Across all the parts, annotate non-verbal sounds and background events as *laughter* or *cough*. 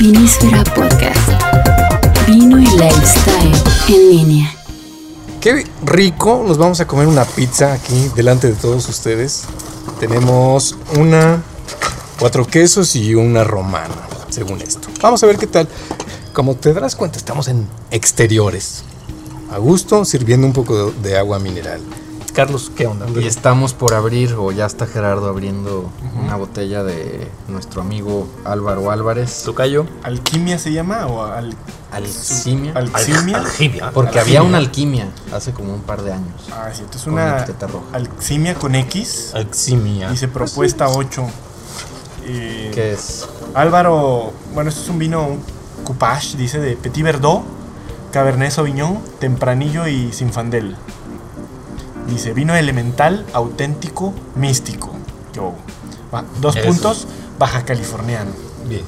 Vinísfera Podcast. Vino y lifestyle en línea. Qué rico, nos vamos a comer una pizza aquí delante de todos ustedes. Tenemos una, cuatro quesos y una romana, según esto. Vamos a ver qué tal. Como te darás cuenta, estamos en exteriores. A gusto, sirviendo un poco de, agua mineral. Carlos, ¿qué onda? Y estamos por abrir, o ya está Gerardo abriendo una botella de nuestro amigo Álvaro Álvarez. Tocayo. ¿Alquimia se llama? ¿O al, Alquimia. alquimia? Alquimia. Porque había una alquimia hace como un par de años. Ah, sí, entonces una etiqueta roja. alquimia con X. Alquimia. Dice propuesta 8. Eh, Que es Álvaro, bueno, esto es un vino, un coupage, dice, de Petit Verdot, Cabernet Sauvignon, Tempranillo y Sinfandel. Dice, vino elemental, auténtico, místico. Yo, va, dos Eso. puntos, baja californiano. Bien.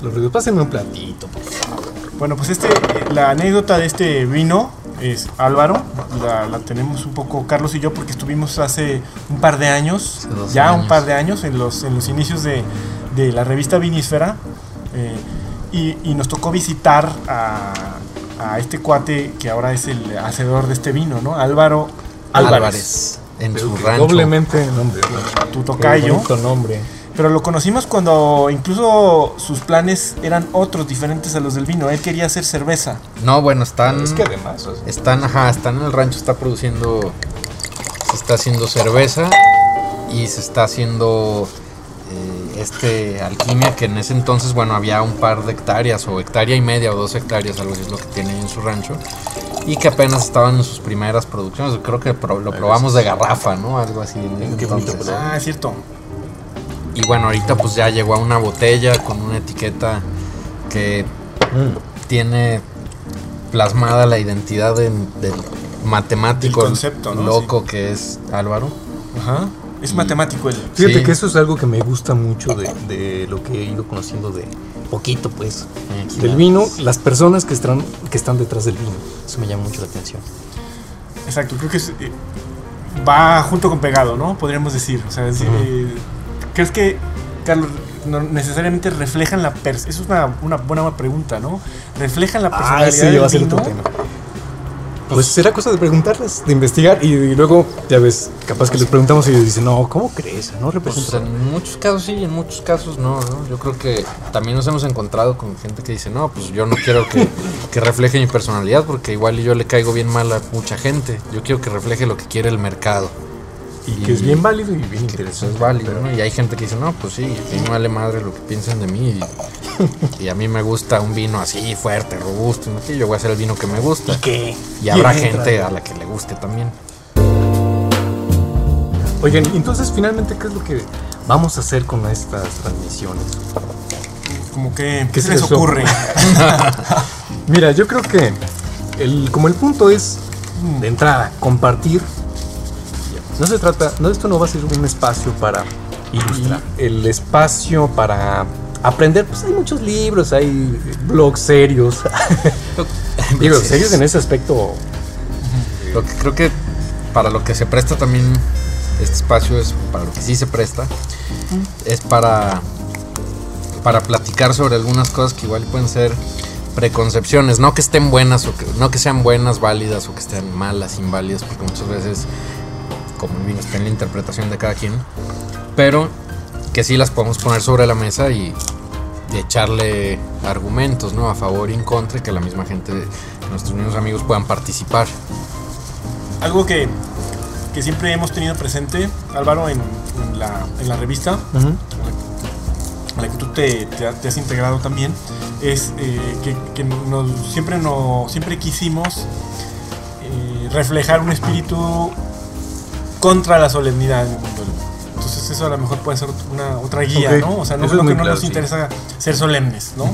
Los ricos, pásenme un platito, por favor. Bueno, pues este, la anécdota de este vino es Álvaro, la, la tenemos un poco Carlos y yo porque estuvimos hace un par de años, ya un par de años en los, en los inicios de, de la revista Vinísfera eh, y, y nos tocó visitar a, a este cuate que ahora es el hacedor de este vino, ¿no? Álvaro Álvarez, Álvarez. En Pero su rancho. Doblemente nombre. tu tocayo. bonito nombre. Pero lo conocimos cuando incluso sus planes eran otros, diferentes a los del vino. Él quería hacer cerveza. No, bueno, están. Es que además. o sea, Están, ajá, están en el rancho, está produciendo, se está haciendo cerveza y se está haciendo este alquimia que en ese entonces, bueno, había un par de hectáreas o hectárea y media o dos hectáreas, algo así es lo que tiene ahí en su rancho y que apenas estaban en sus primeras producciones, creo que pro- lo probamos de garrafa, ¿no? Algo así. en. Ah, es cierto. Y bueno, ahorita pues ya llegó a una botella con una etiqueta que mm. tiene plasmada la identidad de- del matemático concepto, ¿no? loco que es Álvaro. Ajá. Es Y- matemático él. Fíjate Sí. que eso es algo que me gusta mucho de, de lo que he ido conociendo de poquito, pues. Del vino, las personas que están, que están detrás del vino. Eso me llama mucho la atención. Exacto, creo que es, eh, va junto con pegado, ¿no? Podríamos decir. O sea, es, eh, ¿crees que, Carlos, no necesariamente reflejan la Eso es una, una buena pregunta, ¿no? Reflejan la Ah, personalidad ese del va a ser vino. otro tema. Pues será cosa de preguntarles, de investigar y, y luego, ya ves, capaz que les preguntamos y ellos dicen, no, ¿cómo crees? No Pues representa. en muchos casos sí, en muchos casos no, ¿no? Yo creo que también nos hemos encontrado con gente que dice, no, pues yo no quiero que, *laughs* que refleje mi personalidad porque igual yo le caigo bien mal a mucha gente. Yo quiero que refleje lo que quiere el mercado. Y que es bien válido y bien Que interesante. es válido, ¿no? Y hay gente que dice, no, pues sí, a mí me vale madre lo que piensen de mí. Y, y a mí me gusta un vino así, fuerte, robusto. ¿no? Y yo voy a hacer el vino que me gusta. ¿Qué? Y habrá gente entra. a la que le guste también. Oigan, entonces finalmente, ¿qué es lo que vamos a hacer con estas transmisiones? Como que, ¿qué ¿Qué se es les eso? ocurre? *laughs* Mira, yo creo que el, como el punto es de entrada, compartir. No se trata, no, esto no va a ser un espacio para ilustrar. El espacio para aprender, pues hay muchos libros, hay blogs serios. *laughs* Digo, *laughs* serios en ese aspecto. Lo que creo que para lo que se presta también este espacio es para lo que sí se presta es para para platicar sobre algunas cosas que igual pueden ser preconcepciones, no que estén buenas o que no que sean buenas, válidas o que estén malas, inválidas, porque muchas veces como vino está en la interpretación de cada quien, pero que sí las podemos poner sobre la mesa y, y echarle argumentos, ¿no? A favor y en contra y que la misma gente, nuestros mismos amigos puedan participar. Algo que, que siempre hemos tenido presente, Álvaro, en, en la, en la revista, a la que tú te, te- te has integrado también, es eh, que, que nos, siempre, no, siempre quisimos eh, reflejar un espíritu contra la solemnidad en el mundo del. Entonces eso a lo mejor puede ser una, otra guía, ¿no? O sea, no, eso es no muy que no claro, nos sí. interesa ser solemnes, ¿no?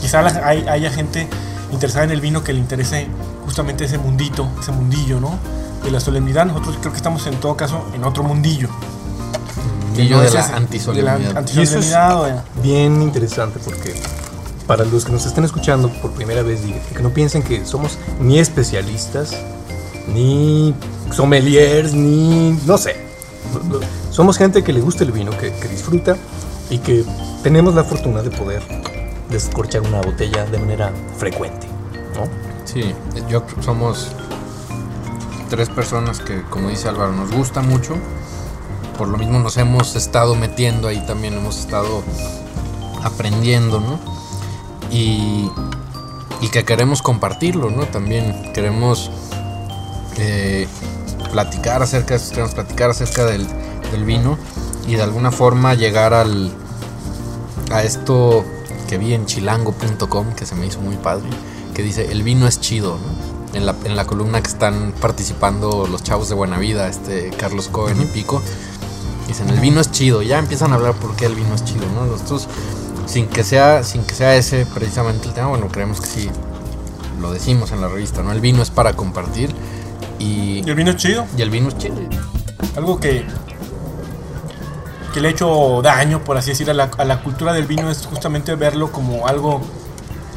Quizá la- hay- haya gente interesada en el vino que le interese justamente ese mundito, ese mundillo, ¿no? De la solemnidad. Nosotros creo que estamos en todo caso en otro mundillo. que Mundillo no de es la antisolemnidad. de la Y eso es- Bien interesante porque para los que nos estén escuchando por primera vez, que no piensen que somos ni especialistas, ni sommeliers, ni no sé. Somos gente que le gusta el vino, que, que disfruta y que tenemos la fortuna de poder descorchar una botella de manera frecuente, ¿no? Sí, yo somos tres personas que, como dice Álvaro, nos gusta mucho. Por lo mismo nos hemos estado metiendo ahí también, hemos estado aprendiendo, ¿no? Y, y que queremos compartirlo, ¿no? También queremos eh, platicar acerca de eso, queremos platicar acerca del, del vino y de alguna forma llegar al a esto que vi en chilango.com que se me hizo muy padre, que dice el vino es chido, ¿no? En la, en la columna que están participando los chavos de Buena Vida, este Carlos Cohen y Pico, dicen el vino es chido, ya empiezan a hablar por qué el vino es chido, ¿no? Nosotros sin que sea sin que sea ese precisamente el tema, bueno, creemos que sí lo decimos en la revista, ¿no? El vino es para compartir y, Y el vino es chido. y el vino es chido. Algo que, que le ha hecho daño, por así decir, a la, a la cultura del vino es justamente verlo como algo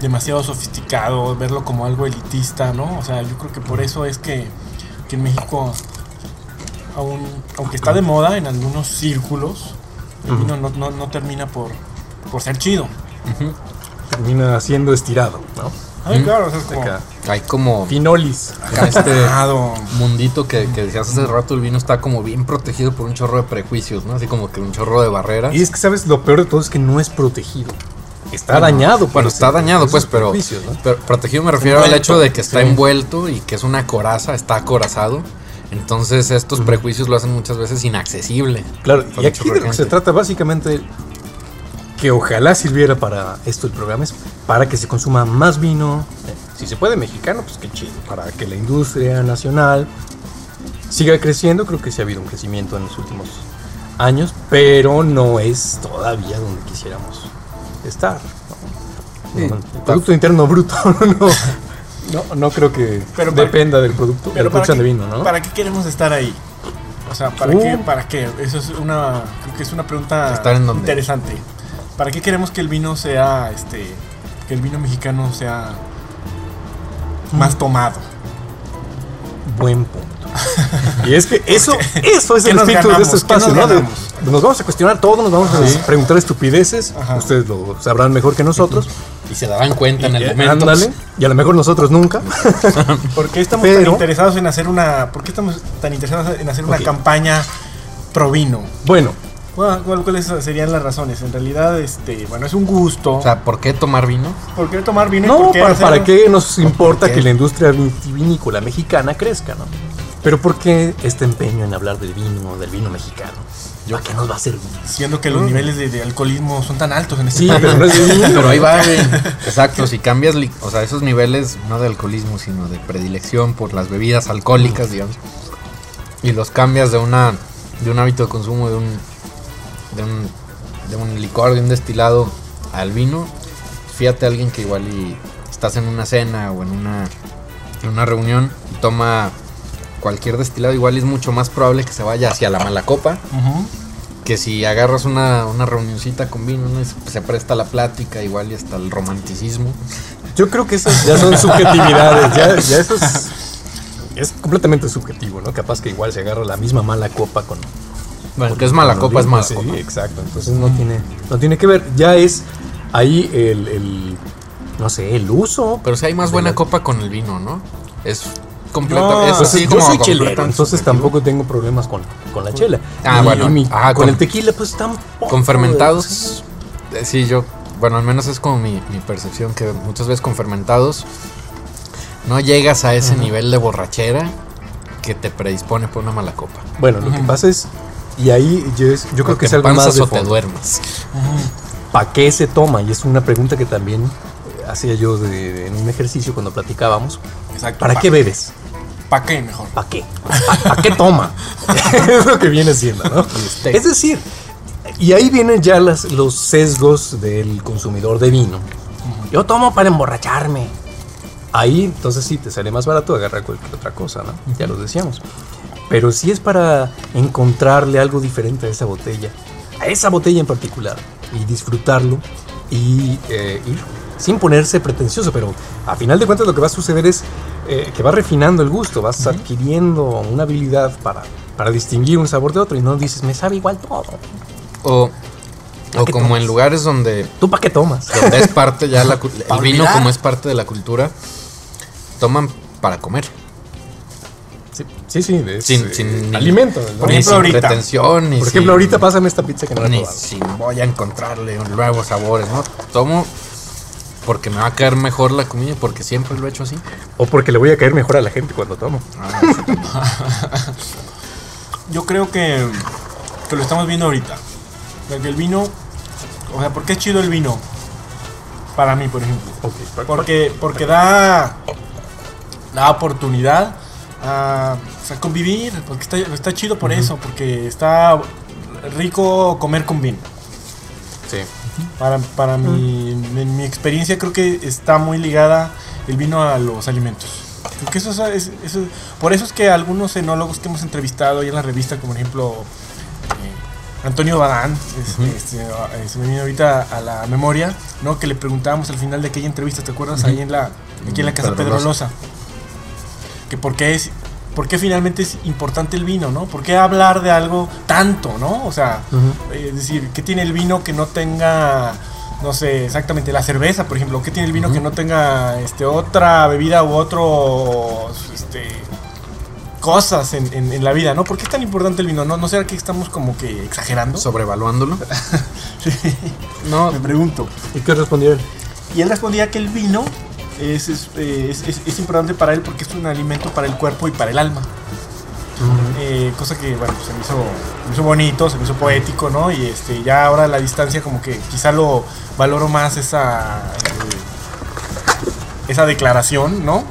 demasiado sofisticado, verlo como algo elitista, ¿no? O sea, yo creo que por eso es que, que en México, aún, aunque está de moda en algunos círculos, el vino no, no- no termina por, por ser chido. Termina siendo estirado, ¿no? Ay, Mm. claro, o sea, es como... Acá. Hay como Finolis. acá este mundito que, que decías hace rato, el vino está como bien protegido por un chorro de prejuicios, ¿no? Así como que un chorro de barreras. Y es que, ¿sabes? Lo peor de todo es que no es protegido. Está dañado. Bueno, ese- está dañado, pues, pero, prejuicios, ¿no? pero protegido me refiero al hecho de que está sí. envuelto y que es una coraza, está acorazado. Entonces estos prejuicios lo hacen muchas veces inaccesible. Claro, y aquí de lo que se trata básicamente que ojalá sirviera para esto el programa es para que se consuma más vino, eh, si se puede mexicano, pues qué chido, para que la industria nacional siga creciendo, creo que sí ha habido un crecimiento en los últimos años, pero no es todavía donde quisiéramos estar. ¿no? Sí. No, el Producto Interno Bruto *laughs* no, no, no creo que Pero para- dependa del producto, de Pero la ¿para producción qué, de vino, ¿no? ¿Para qué queremos estar ahí? O sea, ¿para Uh. qué? ¿Para qué? Eso es una, creo que es una pregunta ¿Estar en dónde? interesante. ¿Para qué queremos que el vino sea, este, que el vino mexicano sea más tomado? Buen punto. Y es que *laughs* eso, eso es ¿Qué el espíritu de este ¿Qué nos espacio, ¿no? De- nos vamos a cuestionar todo, nos vamos a preguntar estupideces. Ajá. Ustedes lo sabrán mejor que nosotros. Y se darán cuenta en el Y, momento. ándale, y a lo mejor nosotros nunca. *laughs* ¿Por qué estamos Pero- tan interesados en hacer una, por qué estamos tan interesados en hacer una Ok. campaña pro vino? Bueno, ¿Cuál- cuál- ¿Cuáles serían las razones? En realidad, este, bueno, es un gusto. O sea, ¿por qué tomar vino? ¿Por qué tomar vino? y no, por qué para, ¿para qué nos importa qué? que la industria vitivinícola mexicana crezca, no? Pero ¿por qué este empeño en hablar del vino, del vino mexicano? ¿Para qué nos va a servir? Siendo que los niveles de, de alcoholismo son tan altos en este Sí, país. pero no es vino. Pero ahí va, güey. Exacto, si cambias, li- o sea, esos niveles, no de alcoholismo, sino de predilección por las bebidas alcohólicas, digamos, y los cambias de una de un hábito de consumo de un de un, de un licor, de un destilado al vino, fíjate a alguien que igual y estás en una cena o en una en una reunión y toma cualquier destilado, igual es mucho más probable que se vaya hacia la mala copa que si agarras una, una reunioncita con vino, se, se presta la plática igual y hasta el romanticismo. Yo creo que esas ya son *laughs* subjetividades, ya, ya eso es, es completamente subjetivo, ¿no? Capaz que igual se agarra la misma mala copa con... Bueno, que es mala copa, es mala vinos, copa. Sí, exacto, entonces no tiene, no tiene que ver, ya es ahí el, el, no sé, el uso. Pero si hay más buena la- copa con el vino, ¿no? Es completa, No, Pues yo soy completamente chelero, entonces tampoco tengo problemas con, con la chela. Ah, Y- bueno. y mi- Ah, con con- el tequila, pues tampoco. Con fermentados, eh, sí, yo, bueno, al menos es como mi, mi percepción, que muchas veces con fermentados no llegas a ese nivel de borrachera que te predispone por una mala copa. Bueno, lo que pasa es, y ahí yo, es- yo creo que es algo más de o te duermes. ¿Para qué se toma? Y es una pregunta que también eh, hacía yo de- en un ejercicio cuando platicábamos. Exacto. ¿Para pa- qué bebes? ¿Para qué mejor? ¿Para qué? ¿Para qué toma? *laughs* *laughs* es lo que viene siendo, ¿no? Es decir, y ahí vienen ya las, los sesgos del consumidor de vino. Yo tomo para emborracharme. Ahí entonces sí te sale más barato agarrar cualquier otra cosa, ¿no? Ya lo decíamos. Pero si es para encontrarle algo diferente a esa botella, a esa botella en particular, y disfrutarlo y eh, ir sin ponerse pretencioso, pero a final de cuentas lo que va a suceder es eh, que vas refinando el gusto, vas adquiriendo una habilidad para, para distinguir un sabor de otro y no dices, me sabe igual todo. O, O como en lugares donde, ¿Tú para qué tomas? donde es parte ya la, *laughs* el vino como es parte de la cultura, toman para comer. Sí, sí, sí. es, Sin, eh, sin alimento. ¿no? Por ni ejemplo, sin ahorita. pretensión, Por ejemplo, sin- ahorita pásame esta pizza que no la he ni sin voy a encontrarle nuevos sabores, ¿no? Tomo porque me va a caer mejor la comida, porque siempre lo he hecho así. O porque le voy a caer mejor a la gente cuando tomo. *laughs* Yo creo que, que lo estamos viendo ahorita. O sea, que el vino. O sea, ¿por qué es chido el vino? Para mí, por ejemplo. Porque, porque da. Da oportunidad a, sea, convivir. Porque está, está chido por eso. Porque está rico comer con vino. Sí. Para, para mi, en mi experiencia creo que está muy ligada el vino a los alimentos. Porque eso es, es- eso- por eso es que algunos enólogos que hemos entrevistado ahí en la revista, como por ejemplo eh, Antonio Badán, es- este, eh, se me viene ahorita a la memoria, ¿no? que le preguntábamos al final de aquella entrevista, ¿te acuerdas? Ahí en la, aquí en la casa Pedro Pedro Loza. Que por qué es, por qué finalmente es importante el vino, ¿no? ¿Por qué hablar de algo tanto, ¿no? O sea, eh, es decir, ¿qué tiene el vino que no tenga, no sé, exactamente la cerveza, por ejemplo? ¿Qué tiene el vino que no tenga este, otra bebida u otro, este, cosas en, en- en la vida, ¿no? ¿Por qué es tan importante el vino? ¿No, ¿No será que estamos como que exagerando? Sobrevaluándolo. *laughs* Sí, No, me pregunto. ¿Y qué respondió él? Y él respondía que el vino es, es, eh, es- es- es importante para él porque es un alimento para el cuerpo y para el alma. Eh, cosa que, bueno, se me, hizo, me hizo bonito, se me hizo poético, ¿no? Y este, ya ahora a la distancia como que quizá lo valoro más esa, eh, esa declaración, ¿no?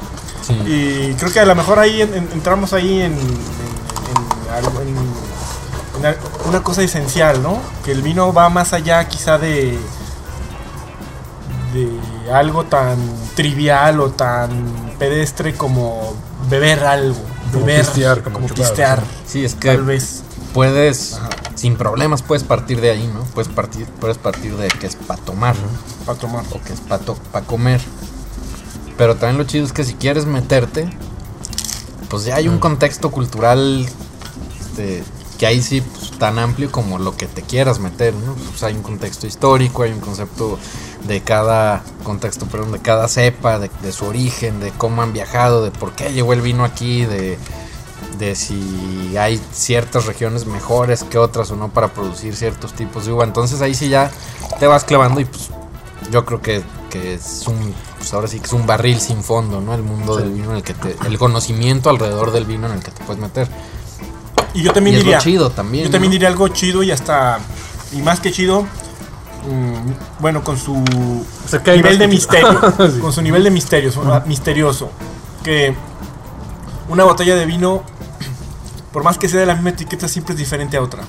sí. Y creo que a lo mejor ahí en- en- entramos ahí en, en- una cosa esencial, ¿no? Que el vino va más allá quizá de, de algo tan trivial o tan pedestre como beber algo, Como beber, pistear, como como chupar, pistear, Sí, es tal que vez. puedes, Ajá. sin problemas, puedes partir de ahí, ¿no? Puedes partir, puedes partir de que es para tomar, ¿no? Para tomar. O que es para comer. Pero también lo chido es que si quieres meterte, pues ya hay un contexto cultural este, que ahí sí pues, tan amplio como lo que te quieras meter, ¿no? Pues hay un contexto histórico, hay un concepto de cada contexto, perdón, de cada cepa, de, de su origen, de cómo han viajado, de por qué llegó el vino aquí, de, de si hay ciertas regiones mejores que otras o no para producir ciertos tipos de uva. Entonces ahí sí ya te vas clavando y pues yo creo que, que es un, pues ahora sí que es un barril sin fondo, ¿no? El mundo del vino en el que te, el conocimiento alrededor del vino en el que te puedes meter. Y yo también y es diría, lo chido también. yo también ¿no? diría algo chido y hasta, y más que chido, mm, bueno, con su O sea, nivel de misterio, *laughs* Sí. con su nivel de misterio, misterioso, que una botella de vino, por más que sea de la misma etiqueta, siempre es diferente a otra.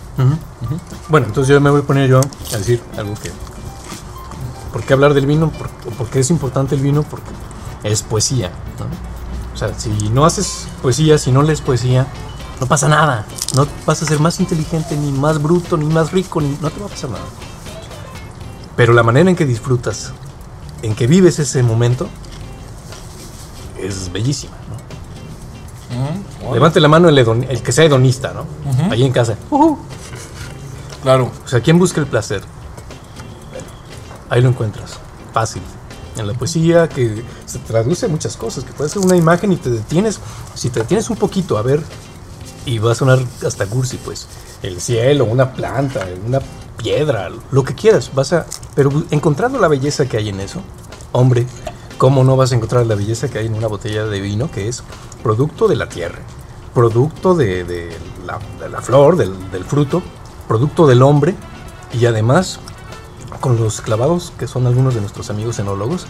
Bueno, entonces yo me voy a poner yo a decir algo que... ¿Por qué hablar del vino? ¿Por, qué es importante el vino? Porque es poesía. ¿no? O sea, si no haces poesía, si no lees poesía, no pasa nada. No vas a ser más inteligente, ni más bruto, ni más rico, ni, no te va a pasar nada. Pero la manera en que disfrutas, en que vives ese momento, es bellísima. ¿no? Levante la mano el, hedon- el que sea hedonista, ¿no? Ahí en casa. Claro. O sea, ¿quién busca el placer? Ahí lo encuentras. Fácil. En la poesía que se traduce muchas cosas, que puede ser una imagen y te detienes, si te detienes un poquito a ver, y va a sonar hasta cursi, pues, el cielo, una planta, una piedra, lo que quieras, vas a, pero encontrando la belleza que hay en eso, hombre, ¿cómo no vas a encontrar la belleza que hay en una botella de vino que es producto de la tierra, producto de, la, flor, del, fruto, producto del hombre y además con los clavados que son algunos de nuestros amigos enólogos,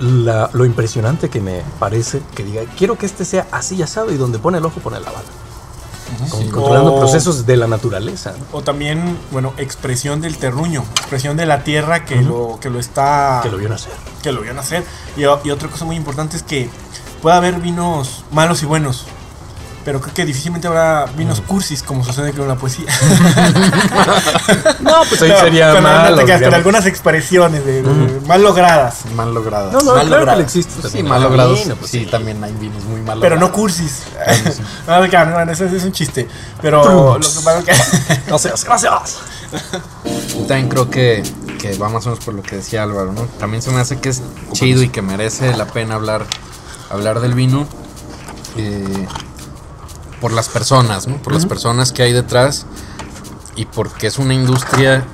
lo impresionante que me parece que diga, quiero que este sea así asado y donde pone el ojo pone la bala. Con- controlando O- procesos de la naturaleza. ¿no? O también, bueno, expresión del terruño, expresión de la tierra que, lo, que lo está... Que lo vio nacer. que lo vio nacer. Y, y otra cosa muy importante es que puede haber vinos malos y buenos. Pero creo que difícilmente habrá vinos cursis como sucede con la poesía. *laughs* No, pues ahí No, sería pero no malo, te algunas expresiones de, de- mal logradas. Mal logrado. No, no, mal claro que existe. Sí, mal logrado. bueno, pues sí, sí. también hay vinos muy mal Pero no logrados. cursis. *laughs* no, no, no, eso es un chiste. Pero lo que pasa es que *laughs* Gracias, gracias. También creo que, que va más o menos por lo que decía Álvaro, ¿no? También se me hace que es chido y que merece la pena hablar, hablar del vino eh, por las personas, ¿no? Por las personas que hay detrás y porque es una industria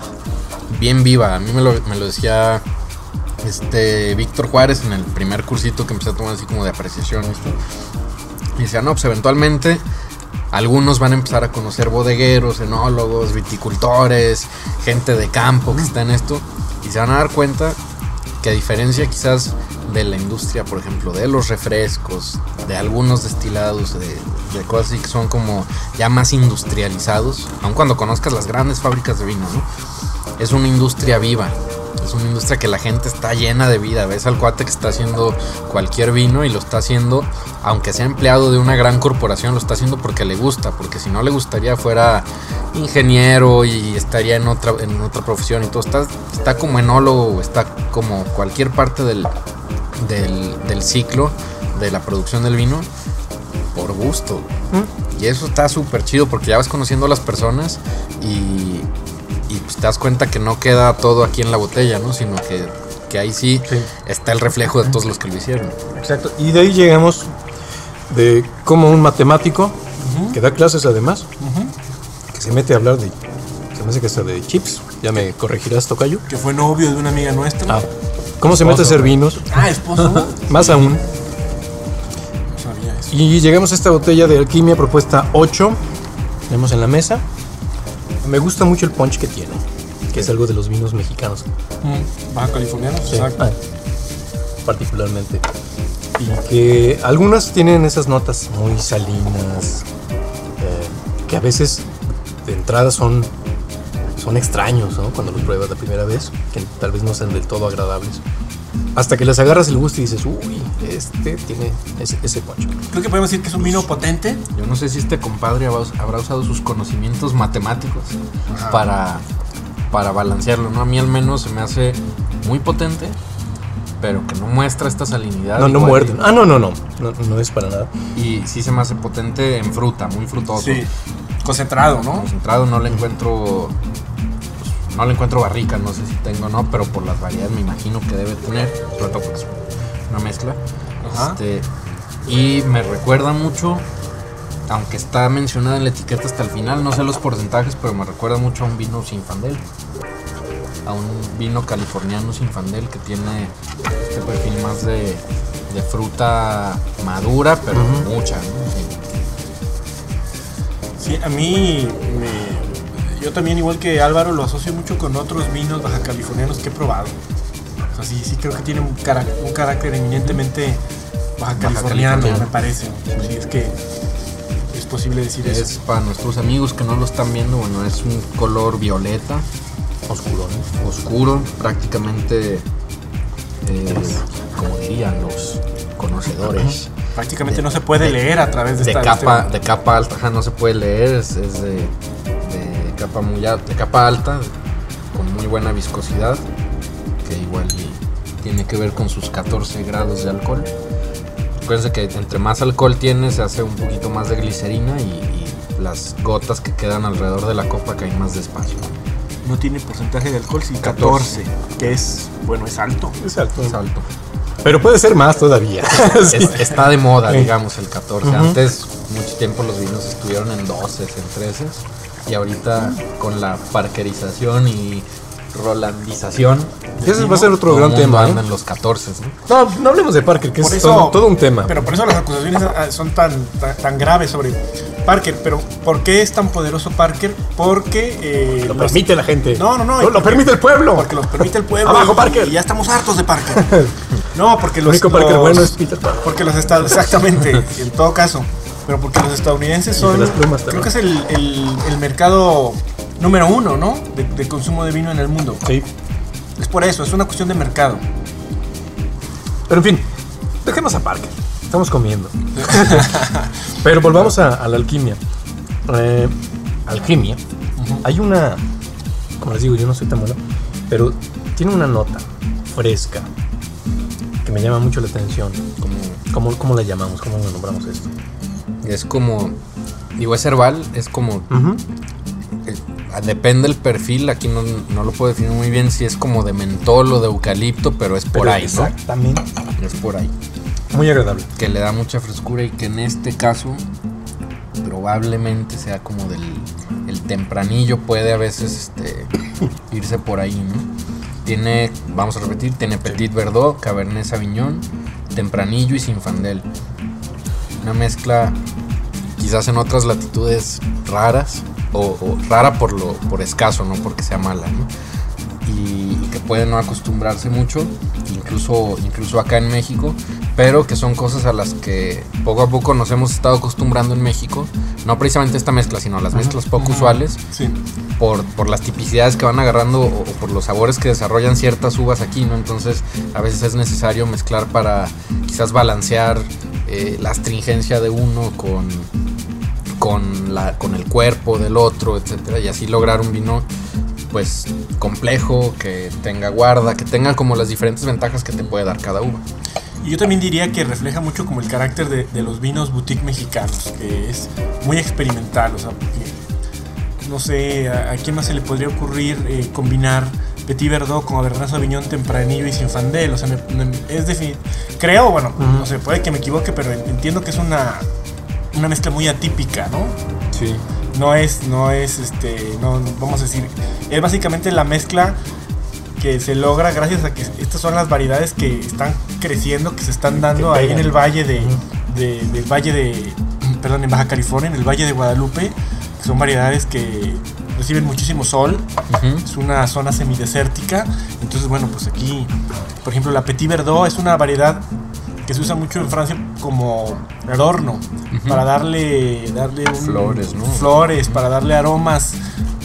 bien viva. A mí me lo, me lo decía este Víctor Juárez en el primer cursito que empecé a tomar así como de apreciación. Y decía, no, pues eventualmente algunos van a empezar a conocer bodegueros, enólogos, viticultores, gente de campo que está en esto. Y se van a dar cuenta que a diferencia quizás de la industria, por ejemplo, de los refrescos, de algunos destilados, de, cosas así que son como ya más industrializados, aun cuando conozcas las grandes fábricas de vino, ¿no? Es una industria viva, es una industria que la gente está llena de vida. Ves al cuate que está haciendo cualquier vino y lo está haciendo, aunque sea empleado de una gran corporación, lo está haciendo porque le gusta, porque si no le gustaría fuera ingeniero y estaría en otra, en otra profesión y todo. Está, está como enólogo, está como cualquier parte del, del, del ciclo de la producción del vino por gusto. Y eso está súper chido porque ya vas conociendo a las personas y, y pues te das cuenta que no queda todo aquí en la botella, ¿no? Sino que, que ahí sí, Sí. está el reflejo de todos los que lo hicieron. Exacto. Y de ahí llegamos de como un matemático que da clases además, que se mete a hablar de, se me hace que hasta de chips. Ya me corregirás, Tocayo. Que fue novio de una amiga nuestra. Ah, ¿Cómo se mete a hacer vinos? Ah, esposo. *laughs* Más aún. Y llegamos a esta botella de alquimia propuesta 8. Tenemos en la mesa. Me gusta mucho el punch que tiene, que es algo de los vinos mexicanos. Mm, Baja californiano, Sí, exacto. ah, particularmente. Y que algunas tienen esas notas muy salinas, eh, que a veces de entrada son, son extraños, ¿no? Cuando los pruebas la primera vez, que tal vez no sean del todo agradables. Hasta que les agarras el gusto y dices, uy, este tiene ese, ese. Creo que podemos decir que es un vino potente. Yo no sé si este compadre habrá usado sus conocimientos matemáticos para, para balancearlo, ¿no? A mí al menos se me hace muy potente, pero que no muestra esta salinidad. No, no igual muerden. Ah, no, no, no, no, no es para nada. Y, y sí se me hace potente en fruta, muy frutoso. Sí. Concentrado, ¿no? Concentrado no le encuentro. No le encuentro barrica, no sé si tengo o no, pero por las variedades me imagino que debe tener, sobre todo porque es una mezcla. Ajá. Este, y me recuerda mucho, aunque está mencionada en la etiqueta hasta el final, no sé los porcentajes, pero me recuerda mucho a un vino Sinfandel. A un vino californiano Sinfandel que tiene este perfil más de, de fruta madura, pero mucha. ¿no? Sí, a mí me- yo también igual que Álvaro lo asocio mucho con otros vinos baja californianos que he probado. O sea, sí, sí creo que tiene un, carácter eminentemente baja californiano, me parece. Sí, es que es posible decir Es eso. para nuestros amigos que no lo están viendo, bueno, es un color violeta, Oscuro, ¿no? oscuro, prácticamente, eh, como dirían los conocedores, Prácticamente no se puede leer a través de, de esta capa, este- de capa alta, no se puede leer, es, de capa muy alta, de capa alta, con muy buena viscosidad, que igual tiene que ver con sus 14 grados de alcohol. Acuérdense que entre más alcohol tiene, se hace un poquito más de glicerina y, y las gotas que quedan alrededor de la copa caen más despacio. no tiene porcentaje de alcohol, sí, 14. 14, que es, bueno, es alto. Es alto. Es alto. Pero puede ser más todavía. *laughs* Sí. Es- está de moda, digamos, el 14. Ujú. Antes, mucho tiempo los vinos estuvieron en 12, en 13. Y ahorita, con la parkerización y rolandización, Ese va a ser otro gran tema. ¿eh? en los 14. ¿no? No, no hablemos de Parker, que Por es eso- todo, todo un tema. Pero por eso las acusaciones ah, son tan, tan, tan graves sobre Parker. Pero ¿por qué es tan poderoso Parker? Porque... eh, lo los- permite la gente. No, no, no. Lo, lo permite el pueblo. Porque lo permite el pueblo. Abajo, y- Parker. Y ya estamos hartos de Parker. *laughs* No, porque El los... único Parker los- bueno es Peter Parker. Porque los estados... Exactamente, en todo caso. Pero porque los estadounidenses son... las plumas creo que es el, el- el mercado número uno, ¿no? De, de consumo de vino en el mundo. Sí. Es por eso, es una cuestión de mercado. Pero en fin, dejemos a Parker. Estamos comiendo. *laughs* Pero volvamos a, a la alquimia. Eh, alquimia. Hay una. Como les digo, yo no soy tan bueno. Pero tiene una nota fresca que me llama mucho la atención. Como, ¿Cómo, cómo la llamamos? ¿Cómo le nombramos esto? Es como, digo, es herbal, es como, Ujú. eh, depende del perfil, aquí no, no lo puedo definir muy bien si es como de mentol o de eucalipto, pero es por Pero ahí, ¿no? Exactamente. Es por ahí. Muy agradable. Que le da mucha frescura y que en este caso probablemente sea como del el tempranillo puede a veces este, *laughs* irse por ahí, ¿no? Tiene, vamos a repetir, tiene Petit Verdot, Cabernet Sauvignon, Tempranillo y Sinfandel. Una mezcla quizás en otras latitudes raras, o, o rara por lo por escaso, no porque sea mala, ¿no? Y, y que puede no acostumbrarse mucho, incluso, incluso acá en México, pero que son cosas a las que poco a poco nos hemos estado acostumbrando en México, no precisamente esta mezcla, sino las mezclas poco usuales, Sí. por, por las tipicidades que van agarrando o, o por los sabores que desarrollan ciertas uvas aquí, ¿no? Entonces a veces es necesario mezclar para quizás balancear eh, la astringencia de uno con, con, la, con el cuerpo del otro, etcétera, y así lograr un vino pues complejo, que tenga guarda, que tenga como las diferentes ventajas que te puede dar cada uva. Y yo también diría que refleja mucho como el carácter de, los vinos boutique mexicanos, que es muy experimental, o sea, no sé, a, a quién más se le podría ocurrir eh, combinar Petit Verdot con Cabernet Sauvignon tempranillo y Sinfandel, o sea, me- me- es creo, bueno, no sé, puede que me equivoque, pero entiendo que es una, una mezcla muy atípica, ¿no? Sí. No es, no es, este, no, vamos a decir, es básicamente la mezcla que se logra gracias a que estas son las variedades que están creciendo, que se están dando ahí en el valle de, de- del valle de, *clears throat* perdón, en Baja California, en el valle de Guadalupe, que son variedades que reciben muchísimo sol, Ujú. es una zona semidesértica, entonces bueno, pues aquí, por ejemplo, la Petit Verdot es una variedad que se usa mucho en Francia como adorno, para darle, darle un- Flores, ¿no? flores, para darle aromas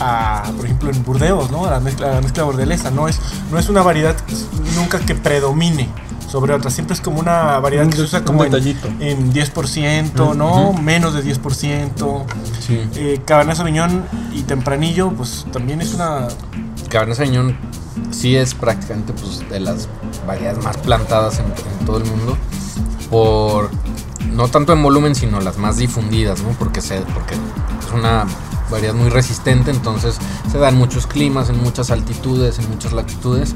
a, por ejemplo, en Burdeos, ¿no? A la mezcla, a la mezcla bordelesa, no es, no es una variedad nunca que predomine sobre otras, siempre es como una variedad Un que se usa como en, en 10%, ¿no? Menos de 10%. Sí. Eh, Cabernet Sauvignon y Tempranillo, pues también es una Cabernet Sauvignon sí es prácticamente pues, de las variedades más plantadas en, en todo el mundo por no tanto en volumen sino las más difundidas ¿no? porque se porque es una variedad muy resistente entonces se da en muchos climas en muchas altitudes en muchas latitudes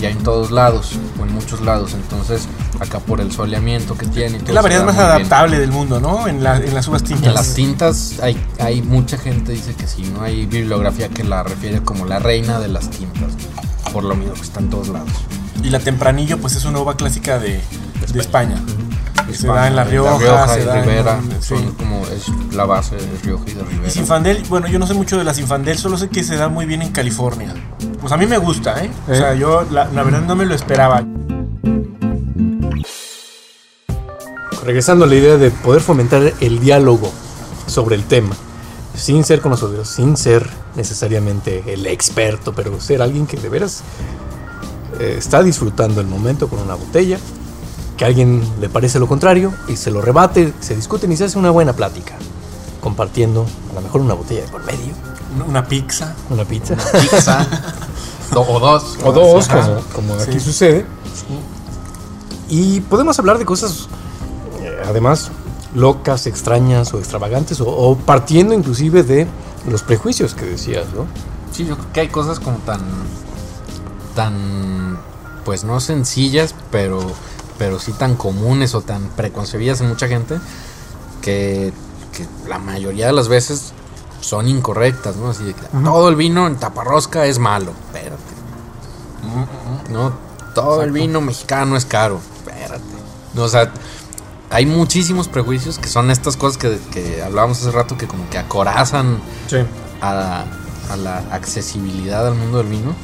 y hay en todos lados o en muchos lados entonces acá por el soleamiento que tiene y Es la variedad da más bien. adaptable del mundo, ¿no? En, la- en las uvas tintas. En las tintas hay, hay mucha gente dice que sí, no hay bibliografía que la refiere como la reina de las tintas, por lo mismo que está en todos lados. Y la Tempranillo, pues es una uva clásica de, de España. Se España, da en La Rioja, se y da en- sí. son como es la base de Rioja y de Y Ribera. Sinfandel, bueno, yo no sé mucho de la Sinfandel, solo sé que se da muy bien en California. Pues a mí me gusta, ¿eh? O ¿Eh? sea, yo la, la verdad no me lo esperaba. Regresando a la idea de poder fomentar el diálogo sobre el tema, sin ser conocedor, sin ser necesariamente el experto, pero ser alguien que de veras eh, está disfrutando el momento con una botella, que a alguien le parece lo contrario y se lo rebate, se discuten y se hace una buena plática, compartiendo a lo mejor una botella de por medio, Una- Una pizza. una pizza. Pizza, *laughs* do- o dos. o dos, Ajá. como, como aquí sucede. Y podemos hablar de cosas, eh, además, locas, extrañas o extravagantes, o, o partiendo inclusive de los prejuicios que decías, ¿no? Sí, yo creo que hay cosas como tan, tan, pues no sencillas, pero, pero sí tan comunes o tan preconcebidas en mucha gente que, que la mayoría de las veces son incorrectas, ¿no? Así de que todo el vino en taparrosca es malo, espérate. No, todo el vino mexicano es caro, espérate. No, o sea, hay muchísimos prejuicios que son estas cosas que, que hablábamos hace rato que como que acorazan Sí. a, a la accesibilidad al mundo del vino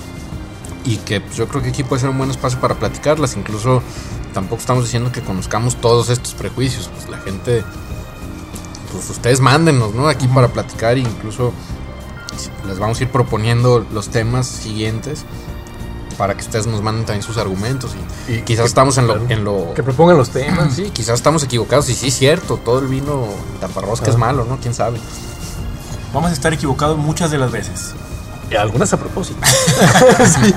y que pues, yo creo que aquí puede ser un buen espacio para platicarlas. Incluso tampoco estamos diciendo que conozcamos todos estos prejuicios. Pues la gente, pues ustedes mándenos, ¿no? Aquí para platicar e incluso les vamos a ir proponiendo los temas siguientes para que ustedes nos manden también sus argumentos y, Y quizás que- estamos en lo, claro. en lo Que propongan los temas. sí, quizás estamos equivocados y sí es cierto, todo el vino taparrosca es Ah. malo, ¿no? ¿Quién sabe? Vamos a estar equivocados muchas de las veces. Y algunas a propósito. *laughs* Sí.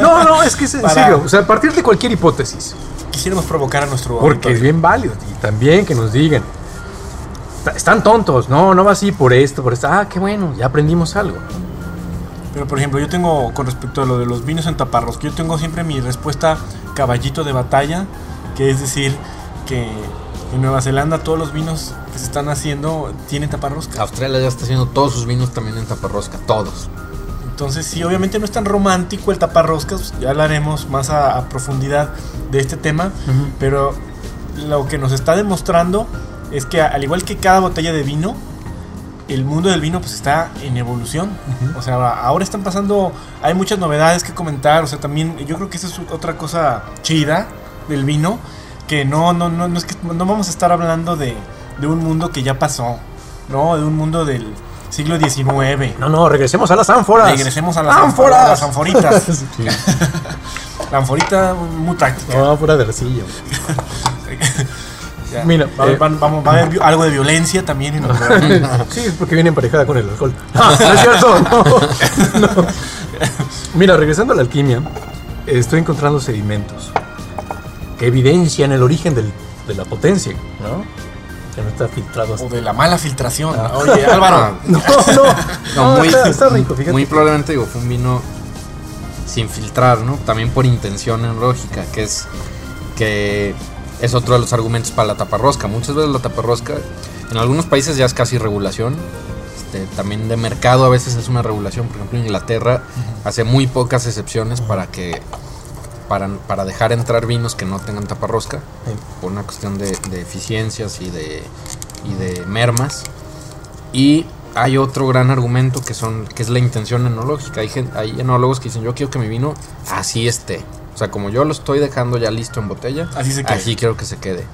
No, no, es que es en Para- serio. O sea, a partir de cualquier hipótesis. Quisiéramos provocar a nuestro Porque auditorio. es bien válido. Y también que nos digan. "Ta- Están tontos. No, no va así por esto, por esto. Ah, qué bueno, ya aprendimos algo. Pero por ejemplo, yo tengo con respecto a lo de los vinos en taparrosca, yo tengo siempre mi respuesta caballito de batalla, que es decir, que en Nueva Zelanda todos los vinos que se están haciendo tienen taparrosca. Australia ya está haciendo todos sus vinos también en taparrosca, todos. Entonces, sí, obviamente no es tan romántico el taparroscas, ya hablaremos más a, a profundidad de este tema, pero lo que nos está demostrando es que al igual que cada botella de vino, el mundo del vino pues está en evolución. O sea, ahora están pasando, hay muchas novedades que comentar, o sea, también yo creo que esa es otra cosa chida del vino, que no, no, no, no es que no vamos a estar hablando de, de un mundo que ya pasó, ¿no? De un mundo del siglo XIX. No, no, regresemos a las ánforas. Regresemos a las ¡Ánforas! a las anforitas. *laughs* Sí. *laughs* La anforita muy práctica. No, pura de arcilla. *laughs* Ya. Mira, va, a haber- eh, va a haber algo de violencia también en el programa. Sí, es porque viene emparejada con el alcohol. No, no es cierto. No, no. Mira, regresando a la alquimia, estoy encontrando sedimentos que evidencian el origen del- de la potencia, ¿no? Que no está filtrado. O de la mala filtración. Ah. Oye, Álvaro. *laughs* No, *laughs* no, No, muy, está, está rico, fíjate. muy probablemente digo, fue un vino sin filtrar, ¿no? También por intención enológica, que es que es otro de los argumentos para la taparrosca. Muchas veces la taparrosca, en algunos países ya es casi regulación. este, también de mercado a veces es una regulación. Por ejemplo, Inglaterra hace muy pocas excepciones para que para, para dejar entrar vinos que no tengan taparrosca Sí. por una cuestión de, de eficiencias y de, y de mermas. Y hay otro gran argumento que son que es la intención enológica. Hay, hay enólogos que dicen, yo quiero que mi vino así esté. O sea, como yo lo estoy dejando ya listo en botella, Así se así quiero que se quede.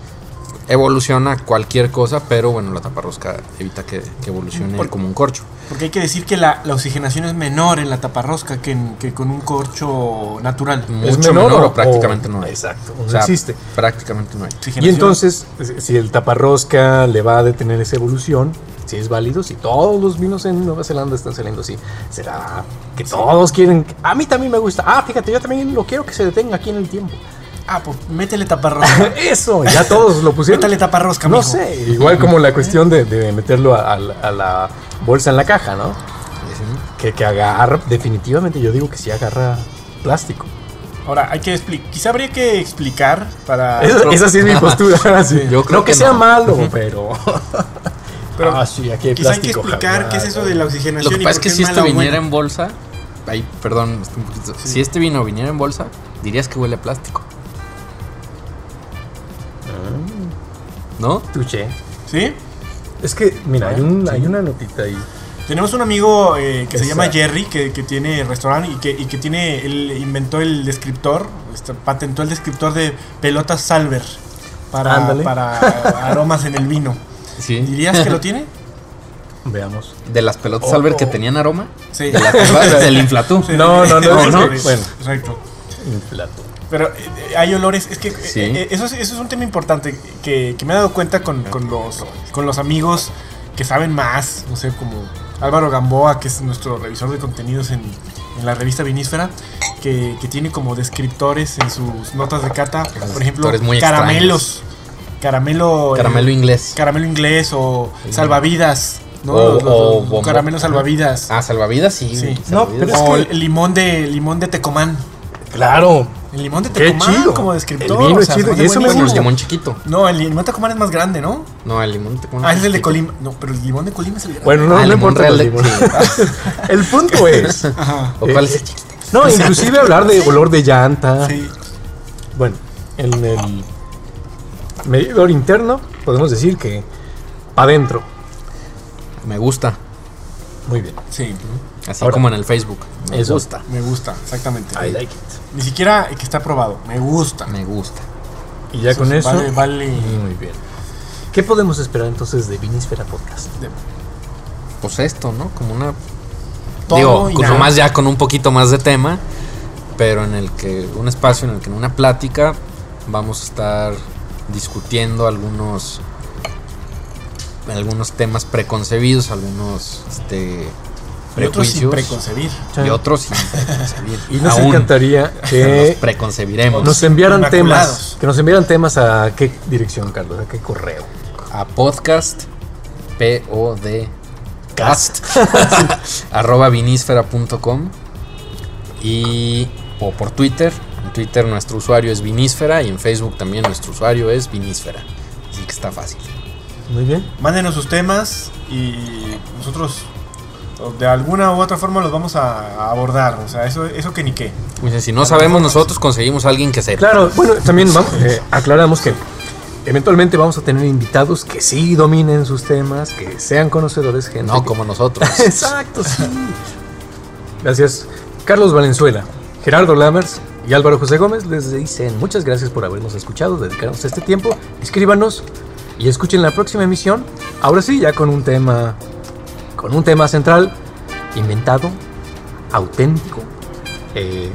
Evoluciona cualquier cosa, pero bueno, la taparrosca evita que, que evolucione Por- como un corcho. Porque hay que decir que la, la oxigenación es menor en la taparrosca que, en- que con un corcho natural. Mucho menor, o prácticamente no hay. Exacto, O sea, existe. Prácticamente no hay. Y entonces, si el taparrosca le va a detener esa evolución, si es válido, si todos los vinos en Nueva Zelanda están saliendo así, será que todos quieren. A mí también me gusta. Ah, fíjate, yo también lo quiero que se detenga aquí en el tiempo. Ah, pues métele taparrosca. *laughs* Eso, ya todos lo pusieron. Métale taparrosca, No mijo. sé, igual como la cuestión de, de meterlo a, a la bolsa en la caja, ¿no? Que, que agarra, definitivamente yo digo que sí agarra plástico. Ahora, hay que explicar. Quizá habría que explicar para. *laughs* Esa, esa sí es mi postura. sí. Yo creo no que, que sea no. malo, pero. *laughs* Pero ah, sí, aquí hay Quizá hay que explicar qué es eso de la Lo oxigenación. que y pasa es que si esto mala o viniera en bolsa, ay, perdón, es que un poquito- si este vino viniera en bolsa, dirías que huele a plástico. ¿No? Touché. ¿Sí? Es que, mira, hay, un- hay una notita ahí. Tenemos un amigo eh, que se llama. Jerry, que, que tiene restaurante y que, y que tiene, él inventó el descriptor, este, patentó el descriptor de pelotas Salver para, para aromas en el vino. Sí. ¿Dirías que lo tiene? *laughs* Veamos. De las pelotas Oh, Albert que oh. tenían aroma. Sí. De las *laughs* pelotas del inflatú. Sí. No, no, no, no, sí, bueno. Exacto. Inflato. Pero eh, hay olores, es que eh, Sí. eh, eso, es, eso es un tema importante que, que me he dado cuenta con, con los, con los amigos que saben más, no sé, como Álvaro Gamboa, que es nuestro revisor de contenidos en, en la revista Vinísfera, que, que tiene como descriptores en sus notas de cata, por ejemplo, caramelos, caramelo, eh, Caramelo inglés. caramelo inglés o salvavidas, ¿no? O- Los- los- o los bombo- caramelos salvavidas. Ah, salvavidas, sí. Sí. No, salvavidas. pero es o que- el limón de limón de Tecomán. Claro. El limón de Qué Tecomán chido. como descriptor. El vino o es chido, y eso me Bueno, el limón chiquito. No, el limón de Tecomán es más grande, ¿no? No, el limón te Ah, es el de Colima. No, pero el limón de Colima es el grande. Bueno, no, Ah, no limón importa. de- limones. el punto es. *laughs* Ajá. ¿O cuál es el chiquito? No, inclusive hablar de olor de llanta. Sí. Bueno, en el medidor interno podemos decir que para adentro. Me gusta. Muy bien. Sí. Así Ahora- como en el Facebook. Me Eso. gusta. Me gusta, exactamente. I like it. Ni siquiera que está probado. Me gusta. Me gusta. Y ya Eso con eso. vale- vale. Muy bien. ¿Qué podemos esperar entonces de Vinísfera Podcast? De- Pues esto, ¿no? Como una todo Digo, y con- nada. nomás ya con un poquito más de tema, pero en el que un espacio en el que en una plática vamos a estar discutiendo algunos algunos temas preconcebidos, algunos este Y otros sin prejuicios preconcebir. y otros sin preconcebir. *laughs* Y nos Aún encantaría los que preconcebiremos nos enviaran temas. Que nos enviaran temas a qué dirección, Carlos, a qué correo. a podcast P O D podcast *laughs* *laughs* arroba vinísfera.com y o por Twitter. En Twitter nuestro usuario es vinísfera y en Facebook también nuestro usuario es vinísfera. Así que está fácil. Muy bien. Mándenos sus temas y nosotros de alguna u otra forma los vamos a, abordar. O sea, eso, eso que ni qué. Pues, si no sabemos nosotros, conseguimos a alguien que sepa. Claro, bueno, también vamos, eh, aclaramos que eventualmente vamos a tener invitados que sí dominen sus temas, que sean conocedores, gente. No que- como nosotros. *laughs* Exacto, sí. Gracias. Carlos Valenzuela, Gerardo Lammers y Álvaro José Gómez les dicen muchas gracias por habernos escuchado, dedicarnos este tiempo. Escríbanos y escuchen la próxima emisión. Ahora sí, ya con un tema, con un tema central, inventado, auténtico, eh,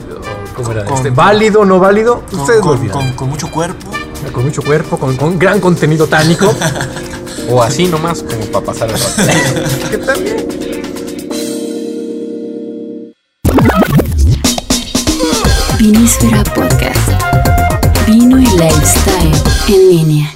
¿cómo era? Con- Este, válido, no válido. Con, Ustedes lo con- con- con mucho cuerpo. Con mucho cuerpo, con, con gran contenido tánico. *laughs* o así nomás como para pasar el rato. *laughs* que también. Vinísfera Podcast. Vino y lifestyle en línea.